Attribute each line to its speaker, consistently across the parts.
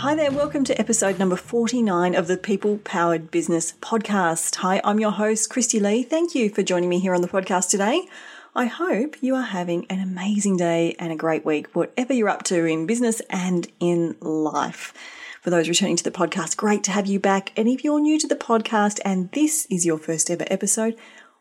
Speaker 1: Hi there, welcome to episode number 49 of the People Powered Business Podcast. Hi, I'm your host, Christy Lee. Thank you for joining me here on the podcast today. I hope you are having an amazing day and a great week, whatever you're up to in business and in life. For those returning to the podcast, great to have you back. And if you're new to the podcast and this is your first ever episode,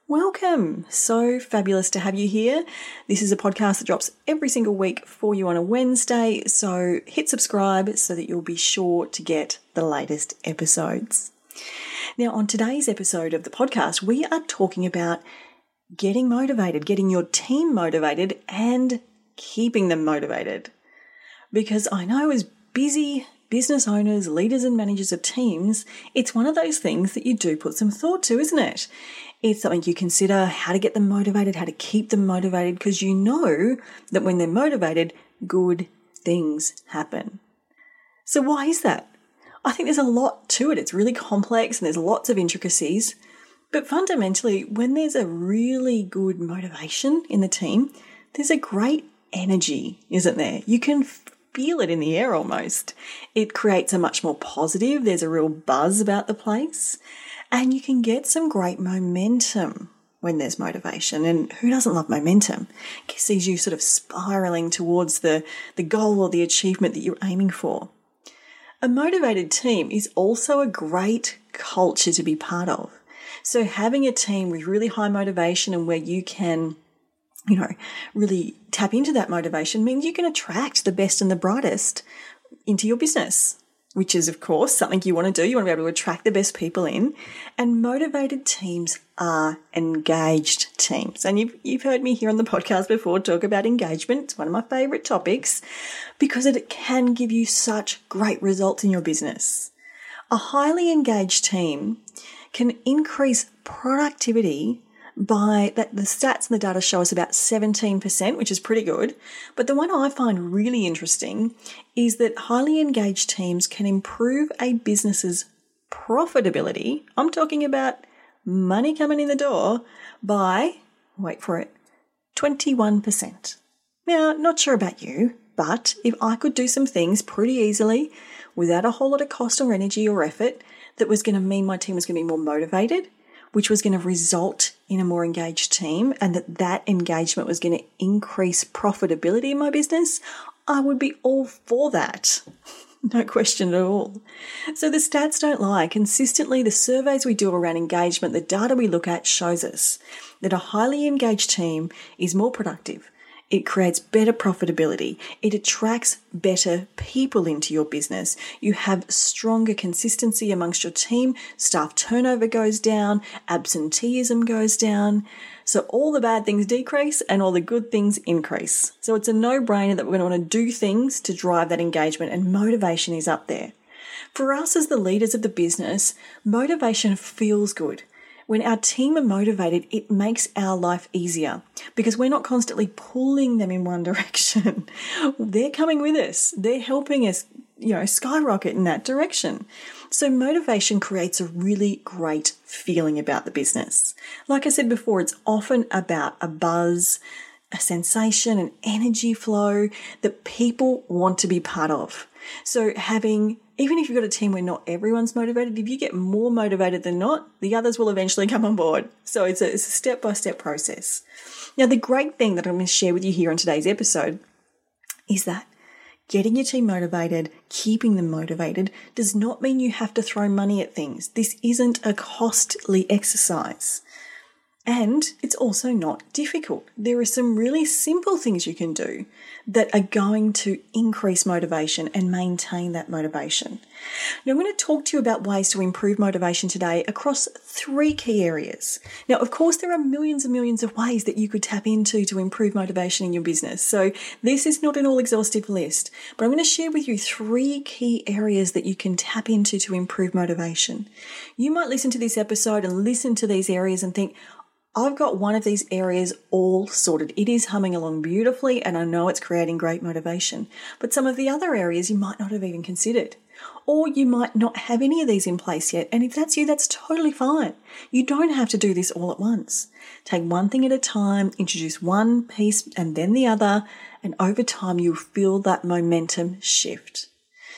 Speaker 1: Welcome. So fabulous to have you here. This is a podcast that drops every single week for you on a Wednesday. So hit subscribe so that you'll be sure to get the latest episodes. Now, on today's episode of the podcast, we are talking about getting motivated, getting your team motivated, and keeping them motivated. Because I know as busy business owners, leaders, and managers of teams, it's one of those things that you do put some thought to, isn't it? It's something you consider how to get them motivated, how to keep them motivated, because you know that when they're motivated, good things happen. So, why is that? I think there's a lot to it. It's really complex and there's lots of intricacies. But fundamentally, when there's a really good motivation in the team, there's a great energy, isn't there? You can feel it in the air almost. It creates a much more positive, there's a real buzz about the place, and you can get some great momentum when there's motivation. And who doesn't love momentum? It sees you sort of spiraling towards the, the goal or the achievement that you're aiming for. A motivated team is also a great culture to be part of. So having a team with really high motivation and where you can you know, really tap into that motivation means you can attract the best and the brightest into your business, which is, of course, something you want to do. You want to be able to attract the best people in. And motivated teams are engaged teams. And you've, you've heard me here on the podcast before talk about engagement. It's one of my favorite topics because it can give you such great results in your business. A highly engaged team can increase productivity by that the stats and the data show us about 17%, which is pretty good. But the one I find really interesting is that highly engaged teams can improve a business's profitability. I'm talking about money coming in the door by, wait for it, 21%. Now, not sure about you, but if I could do some things pretty easily without a whole lot of cost or energy or effort that was going to mean my team was going to be more motivated, which was going to result in a more engaged team and that that engagement was going to increase profitability in my business, I would be all for that. No question at all. So the stats don't lie. Consistently, the surveys we do around engagement, the data we look at shows us that a highly engaged team is more productive, it creates better profitability. It attracts better people into your business. You have stronger consistency amongst your team. Staff turnover goes down. Absenteeism goes down. So all the bad things decrease and all the good things increase. So it's a no brainer that we're going to want to do things to drive that engagement and motivation is up there. For us as the leaders of the business, motivation feels good. When our team are motivated, it makes our life easier because we're not constantly pulling them in one direction. They're coming with us. They're helping us, you know, skyrocket in that direction. So motivation creates a really great feeling about the business. Like I said before, it's often about a buzz, a sensation, an energy flow that people want to be part of. So having even if you've got a team where not everyone's motivated, if you get more motivated than not, the others will eventually come on board. So it's a, step by step process. Now, the great thing that I'm going to share with you here on today's episode is that getting your team motivated, keeping them motivated, does not mean you have to throw money at things. This isn't a costly exercise. And it's also not difficult. There are some really simple things you can do that are going to increase motivation and maintain that motivation. Now, I'm going to talk to you about ways to improve motivation today across three key areas. Now, of course, there are millions and millions of ways that you could tap into to improve motivation in your business. So, this is not an all exhaustive list, but I'm going to share with you three key areas that you can tap into to improve motivation. You might listen to this episode and listen to these areas and think, I've got one of these areas all sorted. It is humming along beautifully and I know it's creating great motivation. But some of the other areas you might not have even considered. Or you might not have any of these in place yet. And if that's you, that's totally fine. You don't have to do this all at once. Take one thing at a time, introduce one piece and then the other, and over time you'll feel that momentum shift.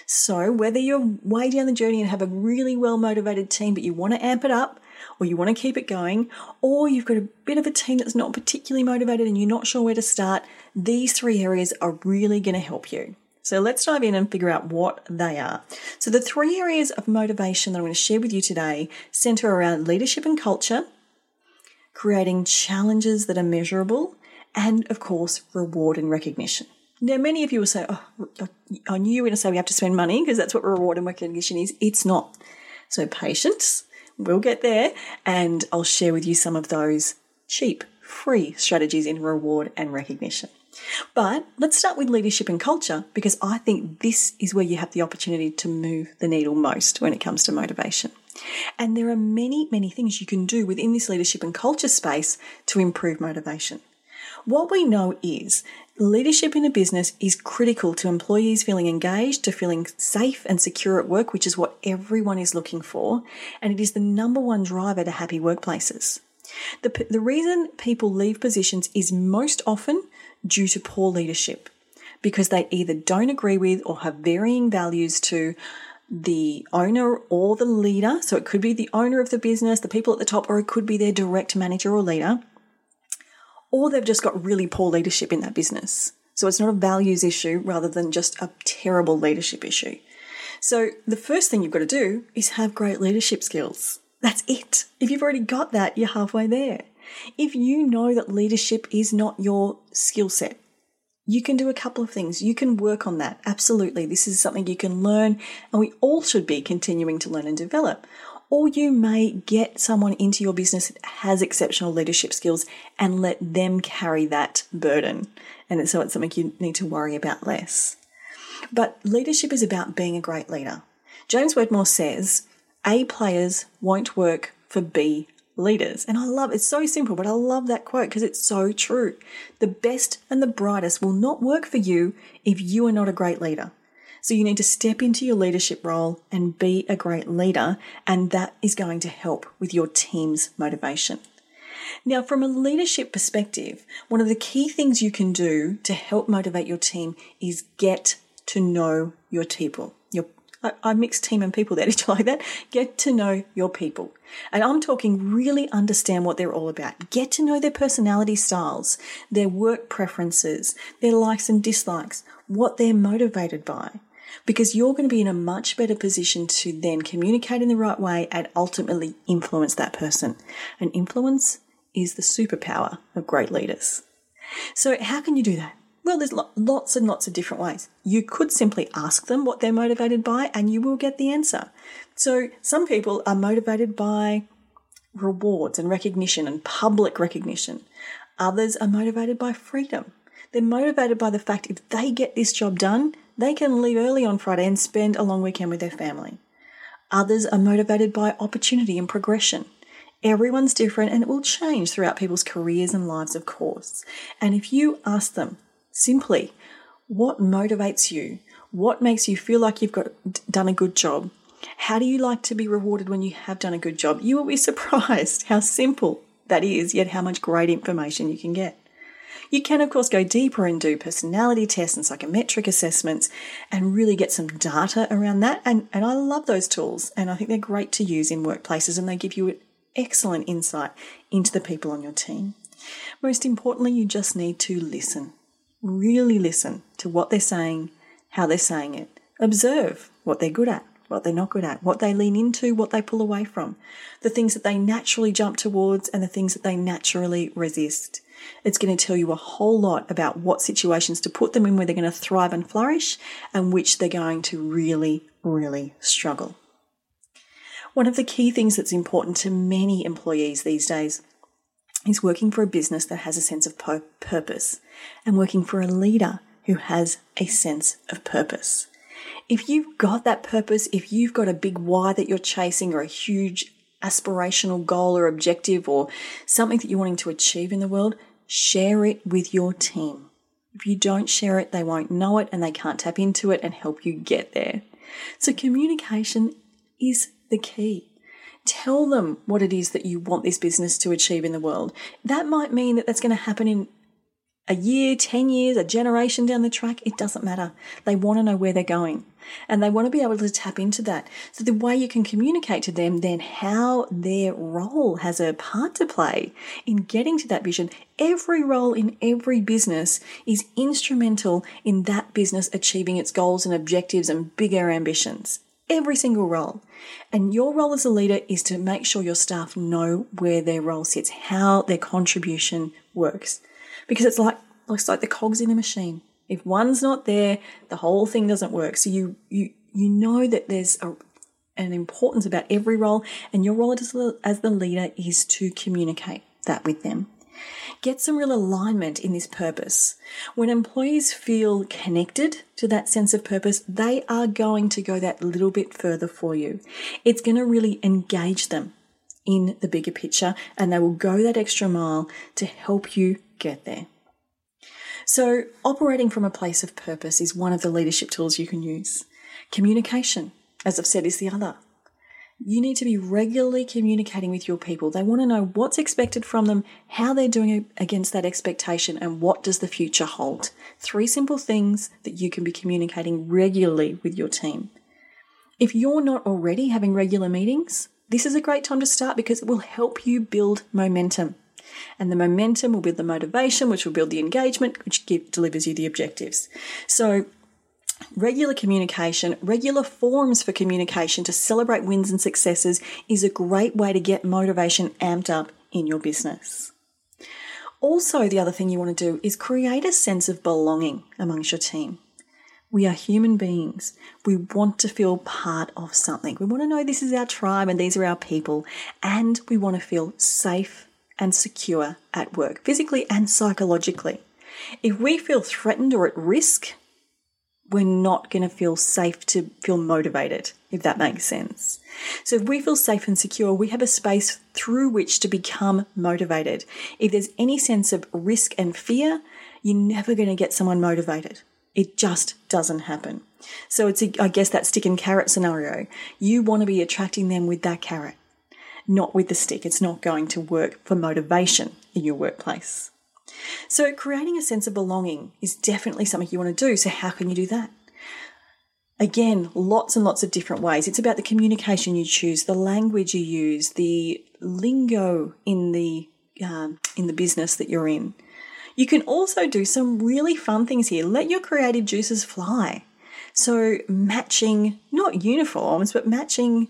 Speaker 1: So whether you're way down the journey and have a really well motivated team, but you want to amp it up, or you want to keep it going, or you've got a bit of a team that's not particularly motivated and you're not sure where to start, these three areas are really going to help you. So let's dive in and figure out what they are. So, the three areas of motivation that I'm going to share with you today center around leadership and culture, creating challenges that are measurable, and of course, reward and recognition. Now, many of you will say, Oh, I knew you were going to say we have to spend money because that's what reward and recognition is. It's not. So, patience, We'll get there, and I'll share with you some of those cheap, free strategies in reward and recognition. But let's start with leadership and culture because I think this is where you have the opportunity to move the needle most when it comes to motivation. And there are many, many things you can do within this leadership and culture space to improve motivation. What we know is leadership in a business is critical to employees feeling engaged, to feeling safe and secure at work, which is what everyone is looking for. And it is the number one driver to happy workplaces. The, the reason people leave positions is most often due to poor leadership because they either don't agree with or have varying values to the owner or the leader. So it could be the owner of the business, the people at the top, or it could be their direct manager or leader or they've just got really poor leadership in that business. So it's not a values issue rather than just a terrible leadership issue. So the first thing you've got to do is have great leadership skills. That's it. If you've already got that, you're halfway there. If you know that leadership is not your skill set, you can do a couple of things. You can work on that. Absolutely. This is something you can learn, and we all should be continuing to learn and develop or you may get someone into your business that has exceptional leadership skills and let them carry that burden. And so it's something you need to worry about less. But leadership is about being a great leader. James Wedmore says, A players won't work for B leaders. And I love it's so simple, but I love that quote because it's so true. The best and the brightest will not work for you if you are not a great leader. So you need to step into your leadership role and be a great leader, and that is going to help with your team's motivation. Now, from a leadership perspective, one of the key things you can do to help motivate your team is get to know your people. Your, I, I mixed team and people there. Did you like that? Get to know your people. And I'm talking really understand what they're all about. Get to know their personality styles, their work preferences, their likes and dislikes, what they're motivated by because you're going to be in a much better position to then communicate in the right way and ultimately influence that person. And influence is the superpower of great leaders. So, how can you do that? Well, there's lots and lots of different ways. You could simply ask them what they're motivated by, and you will get the answer. So, some people are motivated by rewards and recognition and public recognition. Others are motivated by freedom. They're motivated by the fact if they get this job done, they can leave early on Friday and spend a long weekend with their family. Others are motivated by opportunity and progression. Everyone's different and it will change throughout people's careers and lives, of course. And if you ask them simply, what motivates you? What makes you feel like you've got done a good job? How do you like to be rewarded when you have done a good job? You will be surprised how simple that is, yet how much great information you can get. You can, of course, go deeper and do personality tests and psychometric assessments and really get some data around that. And, and I love those tools and I think they're great to use in workplaces and they give you excellent insight into the people on your team. Most importantly, you just need to listen. Really listen to what they're saying, how they're saying it. Observe what they're good at, what they're not good at, what they lean into, what they pull away from, the things that they naturally jump towards, and the things that they naturally resist. It's going to tell you a whole lot about what situations to put them in where they're going to thrive and flourish and which they're going to really, really struggle. One of the key things that's important to many employees these days is working for a business that has a sense of purpose and working for a leader who has a sense of purpose. If you've got that purpose, if you've got a big why that you're chasing or a huge aspirational goal or objective or something that you're wanting to achieve in the world, share it with your team. If you don't share it, they won't know it and they can't tap into it and help you get there. So, communication is the key. Tell them what it is that you want this business to achieve in the world. That might mean that that's going to happen in a year, 10 years, a generation down the track. It doesn't matter. They want to know where they're going and they want to be able to tap into that. So, the way you can communicate to them then how their role has a part to play in getting to that vision. Every role in every business is instrumental in that business achieving its goals and objectives and bigger ambitions every single role. And your role as a leader is to make sure your staff know where their role sits, how their contribution works. Because it's like it's like the cogs in a machine. If one's not there, the whole thing doesn't work. So you you you know that there's a, an importance about every role, and your role as, as the leader is to communicate that with them. Get some real alignment in this purpose. When employees feel connected to that sense of purpose, they are going to go that little bit further for you. It's going to really engage them in the bigger picture and they will go that extra mile to help you get there. So, operating from a place of purpose is one of the leadership tools you can use. Communication, as I've said, is the other you need to be regularly communicating with your people. They want to know what's expected from them, how they're doing against that expectation, and what does the future hold. Three simple things that you can be communicating regularly with your team. If you're not already having regular meetings, this is a great time to start because it will help you build momentum. And the momentum will build the motivation, which will build the engagement, which give, delivers you the objectives. So Regular communication, regular forums for communication to celebrate wins and successes is a great way to get motivation amped up in your business. Also, the other thing you want to do is create a sense of belonging amongst your team. We are human beings. We want to feel part of something. We want to know this is our tribe and these are our people. And we want to feel safe and secure at work, physically and psychologically. If we feel threatened or at risk, we're not going to feel safe to feel motivated, if that makes sense. So, if we feel safe and secure, we have a space through which to become motivated. If there's any sense of risk and fear, you're never going to get someone motivated. It just doesn't happen. So, it's, a, I guess, that stick and carrot scenario. You want to be attracting them with that carrot, not with the stick. It's not going to work for motivation in your workplace. So, creating a sense of belonging is definitely something you want to do. So, how can you do that? Again, lots and lots of different ways. It's about the communication you choose, the language you use, the lingo in the um, in the business that you're in. You can also do some really fun things here. Let your creative juices fly. So, matching not uniforms, but matching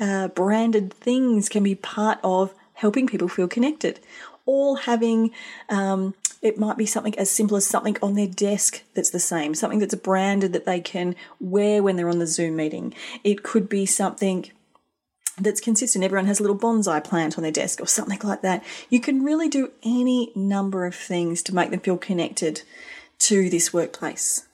Speaker 1: uh, branded things can be part of helping people feel connected all having um, it might be something as simple as something on their desk that's the same, something that's branded that they can wear when they're on the Zoom meeting. It could be something that's consistent. Everyone has a little bonsai plant on their desk or something like that. You can really do any number of things to make them feel connected to this workplace.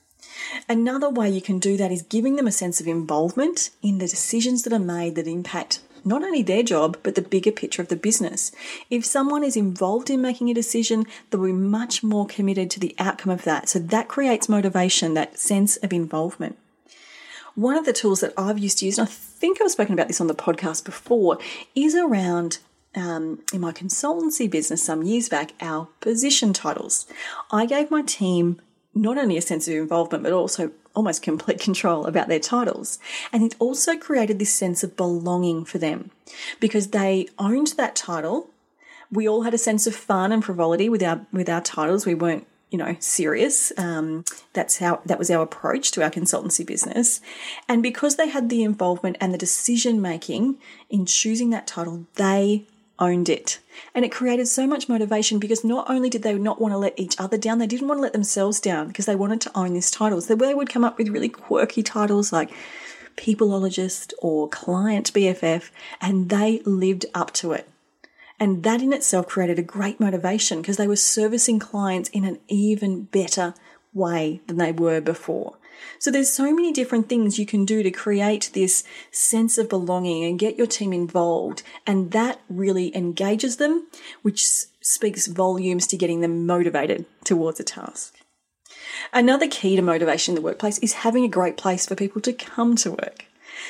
Speaker 1: Another way you can do that is giving them a sense of involvement in the decisions that are made that impact not only their job, but the bigger picture of the business. If someone is involved in making a decision, they'll be much more committed to the outcome of that. So that creates motivation, that sense of involvement. One of the tools that I've used to use, and I think I've spoken about this on the podcast before, is around um, in my consultancy business some years back, our position titles. I gave my team not only a sense of involvement, but also almost complete control about their titles. And it also created this sense of belonging for them because they owned that title. We all had a sense of fun and frivolity with our with our titles. We weren't you know, serious. Um, that's how that was our approach to our consultancy business. And because they had the involvement and the decision making in choosing that title, they owned it. And it created so much motivation because not only did they not want to let each other down, they didn't want to let themselves down because they wanted to own this title. So they would come up with really quirky titles like peopleologist or client BFF, and they lived up to it. And that in itself created a great motivation because they were servicing clients in an even better way than they were before. So there's so many different things you can do to create this sense of belonging and get your team involved. And that really engages them, which speaks volumes to getting them motivated towards a task. Another key to motivation in the workplace is having a great place for people to come to work.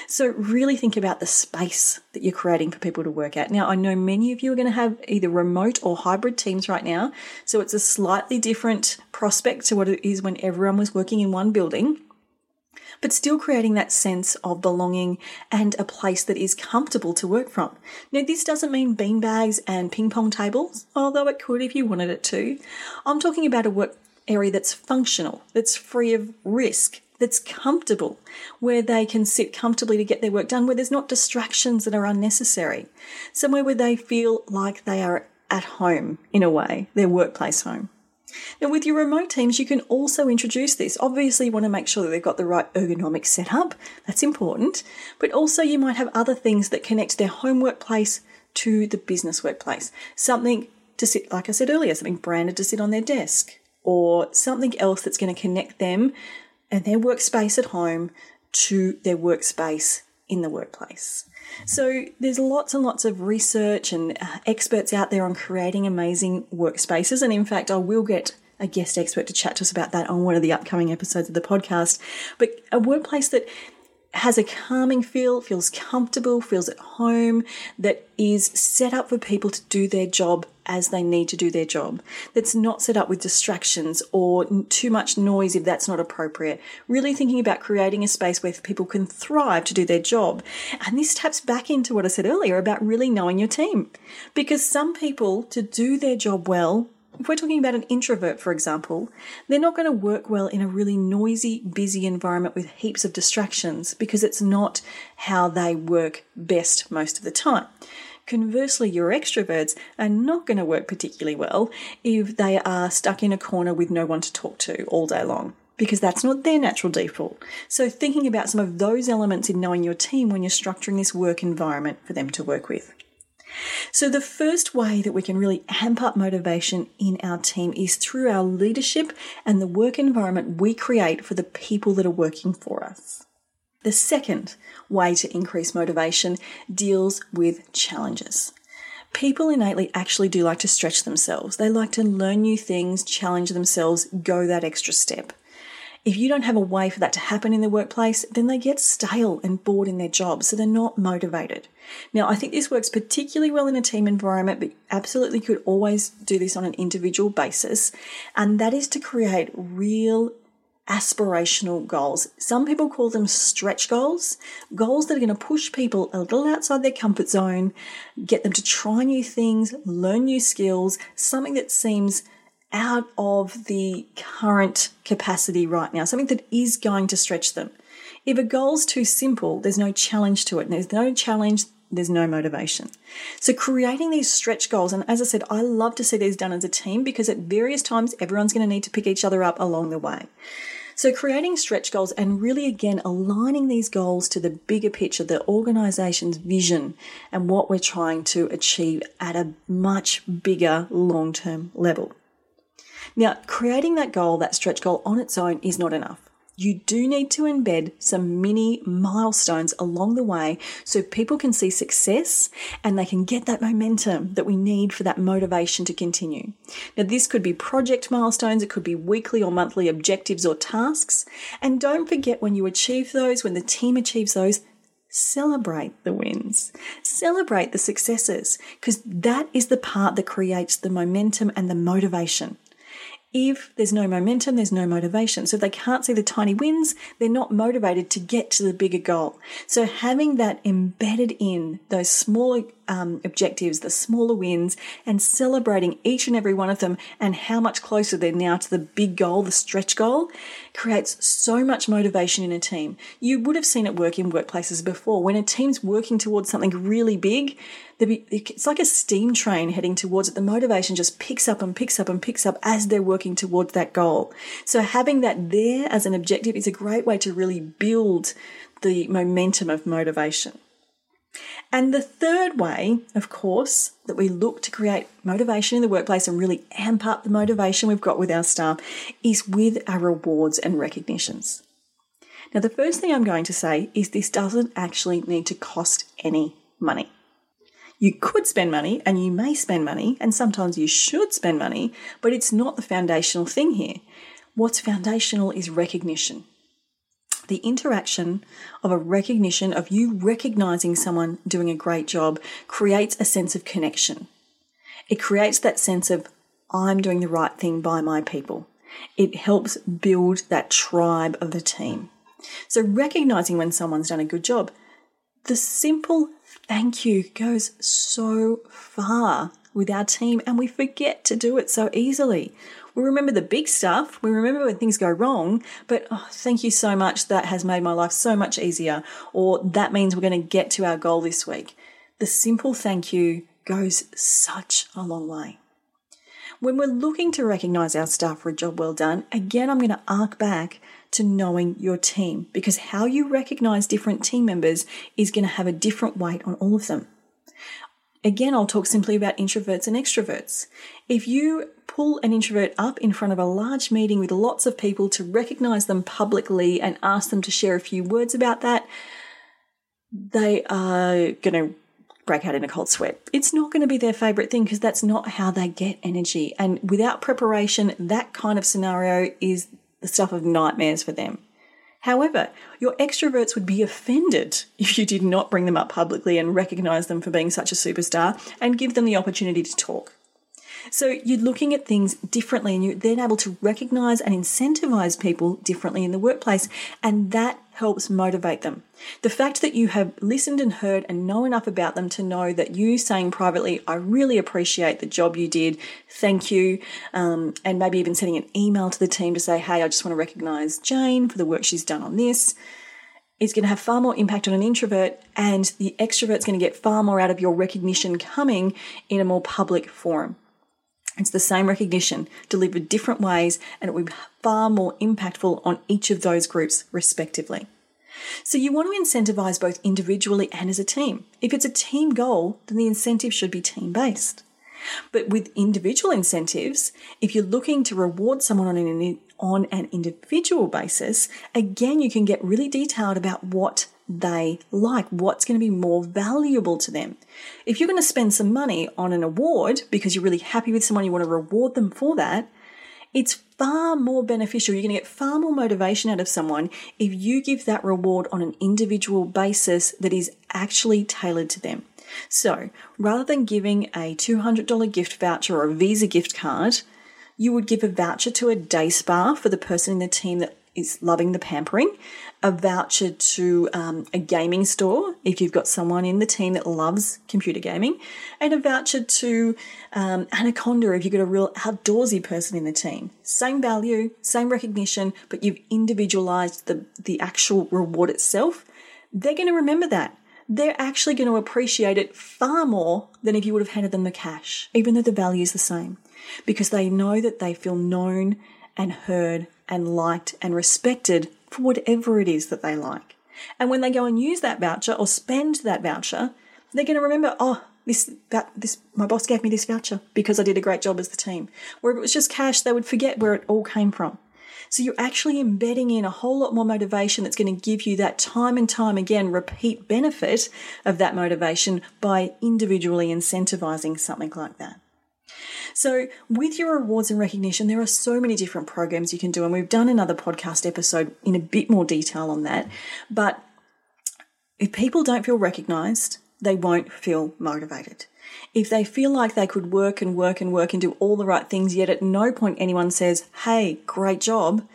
Speaker 1: So, really think about the space that you're creating for people to work at. Now, I know many of you are going to have either remote or hybrid teams right now, so it's a slightly different prospect to what it is when everyone was working in one building but still creating that sense of belonging and a place that is comfortable to work from. Now, this doesn't mean beanbags and ping pong tables, although it could if you wanted it to. I'm talking about a work area that's functional, that's free of risk, that's comfortable, where they can sit comfortably to get their work done, where there's not distractions that are unnecessary, somewhere where they feel like they are at home in a way, their workplace home. Now, with your remote teams, you can also introduce this. Obviously, you want to make sure that they've got the right ergonomic setup, that's important, but also you might have other things that connect their home workplace to the business workplace. Something to sit, like I said earlier, something branded to sit on their desk, or something else that's going to connect them and their workspace at home to their workspace in the workplace. So there's lots and lots of research and uh, experts out there on creating amazing workspaces. And in fact, I will get a guest expert to chat to us about that on one of the upcoming episodes of the podcast. But a workplace that has a calming feel, feels comfortable, feels at home, that is set up for people to do their job as they need to do their job. That's not set up with distractions or too much noise if that's not appropriate. Really thinking about creating a space where people can thrive to do their job. And this taps back into what I said earlier about really knowing your team. Because some people, to do their job well, if we're talking about an introvert, for example, they're not going to work well in a really noisy, busy environment with heaps of distractions because it's not how they work best most of the time. Conversely, your extroverts are not going to work particularly well if they are stuck in a corner with no one to talk to all day long because that's not their natural default. So, thinking about some of those elements in knowing your team when you're structuring this work environment for them to work with. So, the first way that we can really amp up motivation in our team is through our leadership and the work environment we create for the people that are working for us. The second way to increase motivation deals with challenges. People innately actually do like to stretch themselves. They like to learn new things, challenge themselves, go that extra step. If you don't have a way for that to happen in the workplace, then they get stale and bored in their job, so they're not motivated. Now, I think this works particularly well in a team environment, but absolutely could always do this on an individual basis, and that is to create real aspirational goals. Some people call them stretch goals, goals that are going to push people a little outside their comfort zone, get them to try new things, learn new skills, something that seems out of the current capacity right now, something that is going to stretch them. If a goal's too simple, there's no challenge to it. There's no challenge, there's no motivation. So creating these stretch goals, and as I said, I love to see these done as a team because at various times everyone's going to need to pick each other up along the way. So creating stretch goals and really again aligning these goals to the bigger picture, the organization's vision and what we're trying to achieve at a much bigger long-term level. Now, creating that goal, that stretch goal on its own is not enough. You do need to embed some mini milestones along the way so people can see success and they can get that momentum that we need for that motivation to continue. Now, this could be project milestones, it could be weekly or monthly objectives or tasks. And don't forget when you achieve those, when the team achieves those, celebrate the wins, celebrate the successes, because that is the part that creates the momentum and the motivation. If there's no momentum, there's no motivation. So if they can't see the tiny wins, they're not motivated to get to the bigger goal. So having that embedded in those smaller um, objectives, the smaller wins, and celebrating each and every one of them and how much closer they're now to the big goal, the stretch goal, creates so much motivation in a team. You would have seen it work in workplaces before. When a team's working towards something really big, it's like a steam train heading towards it. The motivation just picks up and picks up and picks up as they're working towards that goal. So having that there as an objective is a great way to really build the momentum of motivation. And the third way, of course, that we look to create motivation in the workplace and really amp up the motivation we've got with our staff is with our rewards and recognitions. Now, the first thing I'm going to say is this doesn't actually need to cost any money. You could spend money and you may spend money, and sometimes you should spend money, but it's not the foundational thing here. What's foundational is recognition the interaction of a recognition of you recognizing someone doing a great job creates a sense of connection. It creates that sense of, I'm doing the right thing by my people. It helps build that tribe of the team. So, recognizing when someone's done a good job, the simple thank you goes so far with our team, and we forget to do it so easily. We remember the big stuff, we remember when things go wrong, but oh, thank you so much, that has made my life so much easier, or that means we're going to get to our goal this week. The simple thank you goes such a long way. When we're looking to recognize our staff for a job well done, again, I'm going to arc back to knowing your team because how you recognize different team members is going to have a different weight on all of them. Again, I'll talk simply about introverts and extroverts. If you pull an introvert up in front of a large meeting with lots of people to recognize them publicly and ask them to share a few words about that, they are going to break out in a cold sweat. It's not going to be their favorite thing because that's not how they get energy. And without preparation, that kind of scenario is the stuff of nightmares for them. However, your extroverts would be offended if you did not bring them up publicly and recognize them for being such a superstar and give them the opportunity to talk. So you're looking at things differently and you're then able to recognize and incentivize people differently in the workplace. And that helps motivate them. The fact that you have listened and heard and know enough about them to know that you saying privately, I really appreciate the job you did, thank you, um, and maybe even sending an email to the team to say, hey, I just want to recognize Jane for the work she's done on this. Is going to have far more impact on an introvert, and the extrovert's going to get far more out of your recognition coming in a more public forum. It's the same recognition delivered different ways, and it will be far more impactful on each of those groups, respectively. So, you want to incentivize both individually and as a team. If it's a team goal, then the incentive should be team based. But with individual incentives, if you're looking to reward someone on an, on an individual basis, again, you can get really detailed about what they like, what's going to be more valuable to them. If you're going to spend some money on an award because you're really happy with someone, you want to reward them for that, it's far more beneficial. You're going to get far more motivation out of someone if you give that reward on an individual basis that is actually tailored to them. So rather than giving a $200 gift voucher or a Visa gift card, you would give a voucher to a day spa for the person in the team that is loving the pampering, a voucher to um, a gaming store if you've got someone in the team that loves computer gaming, and a voucher to um, Anaconda if you've got a real outdoorsy person in the team. Same value, same recognition, but you've individualized the, the actual reward itself. They're going to remember that. They're actually going to appreciate it far more than if you would have handed them the cash, even though the value is the same, because they know that they feel known and heard and liked and respected for whatever it is that they like. And when they go and use that voucher or spend that voucher, they're going to remember, oh, this that this my boss gave me this voucher because I did a great job as the team. Where if it was just cash, they would forget where it all came from. So you're actually embedding in a whole lot more motivation that's going to give you that time and time again repeat benefit of that motivation by individually incentivizing something like that. So, with your awards and recognition, there are so many different programs you can do, and we've done another podcast episode in a bit more detail on that. But if people don't feel recognized, they won't feel motivated. If they feel like they could work and work and work and do all the right things, yet at no point anyone says, Hey, great job,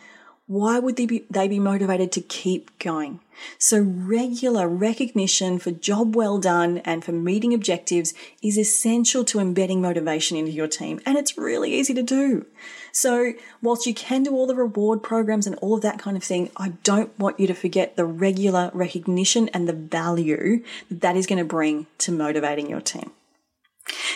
Speaker 1: why would they be, they be motivated to keep going? So regular recognition for job well done and for meeting objectives is essential to embedding motivation into your team. And it's really easy to do. So whilst you can do all the reward programs and all of that kind of thing, I don't want you to forget the regular recognition and the value that that is going to bring to motivating your team.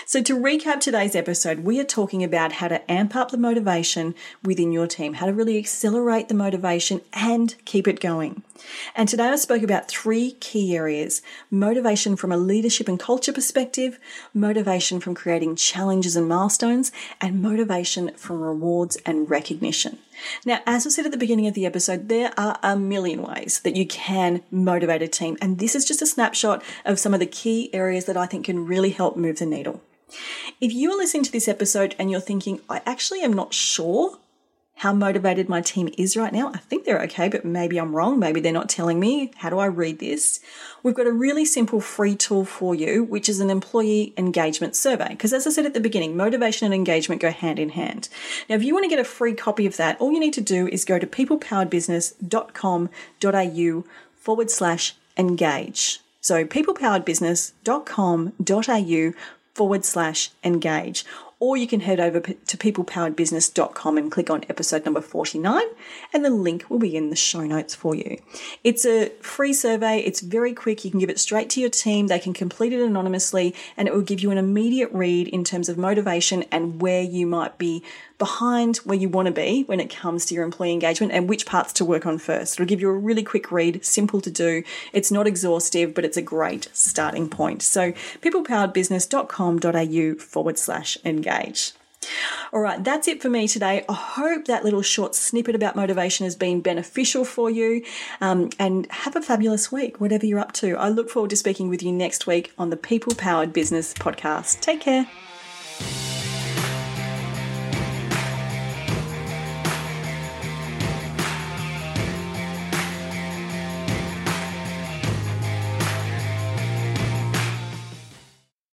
Speaker 1: So, to recap today's episode, we are talking about how to amp up the motivation within your team, how to really accelerate the motivation and keep it going. And today I spoke about three key areas motivation from a leadership and culture perspective, motivation from creating challenges and milestones, and motivation from rewards and recognition. Now, as I said at the beginning of the episode, there are a million ways that you can motivate a team, and this is just a snapshot of some of the key areas that I think can really help move the needle. If you are listening to this episode and you're thinking, I actually am not sure how motivated my team is right now. I think they're okay, but maybe I'm wrong. Maybe they're not telling me. How do I read this? We've got a really simple free tool for you, which is an employee engagement survey. Because as I said at the beginning, motivation and engagement go hand in hand. Now, if you want to get a free copy of that, all you need to do is go to peoplepoweredbusiness.com.au forward slash engage. So peoplepoweredbusiness.com.au forward slash engage or you can head over to peoplepoweredbusiness.com and click on episode number 49, and the link will be in the show notes for you. It's a free survey, it's very quick. You can give it straight to your team, they can complete it anonymously, and it will give you an immediate read in terms of motivation and where you might be behind where you want to be when it comes to your employee engagement and which parts to work on first. It'll give you a really quick read, simple to do. It's not exhaustive, but it's a great starting point. So, peoplepoweredbusiness.com.au forward slash All right, that's it for me today. I hope that little short snippet about motivation has been beneficial for you. Um, and have a fabulous week, whatever you're up to. I look forward to speaking with you next week on the People Powered Business Podcast. Take care.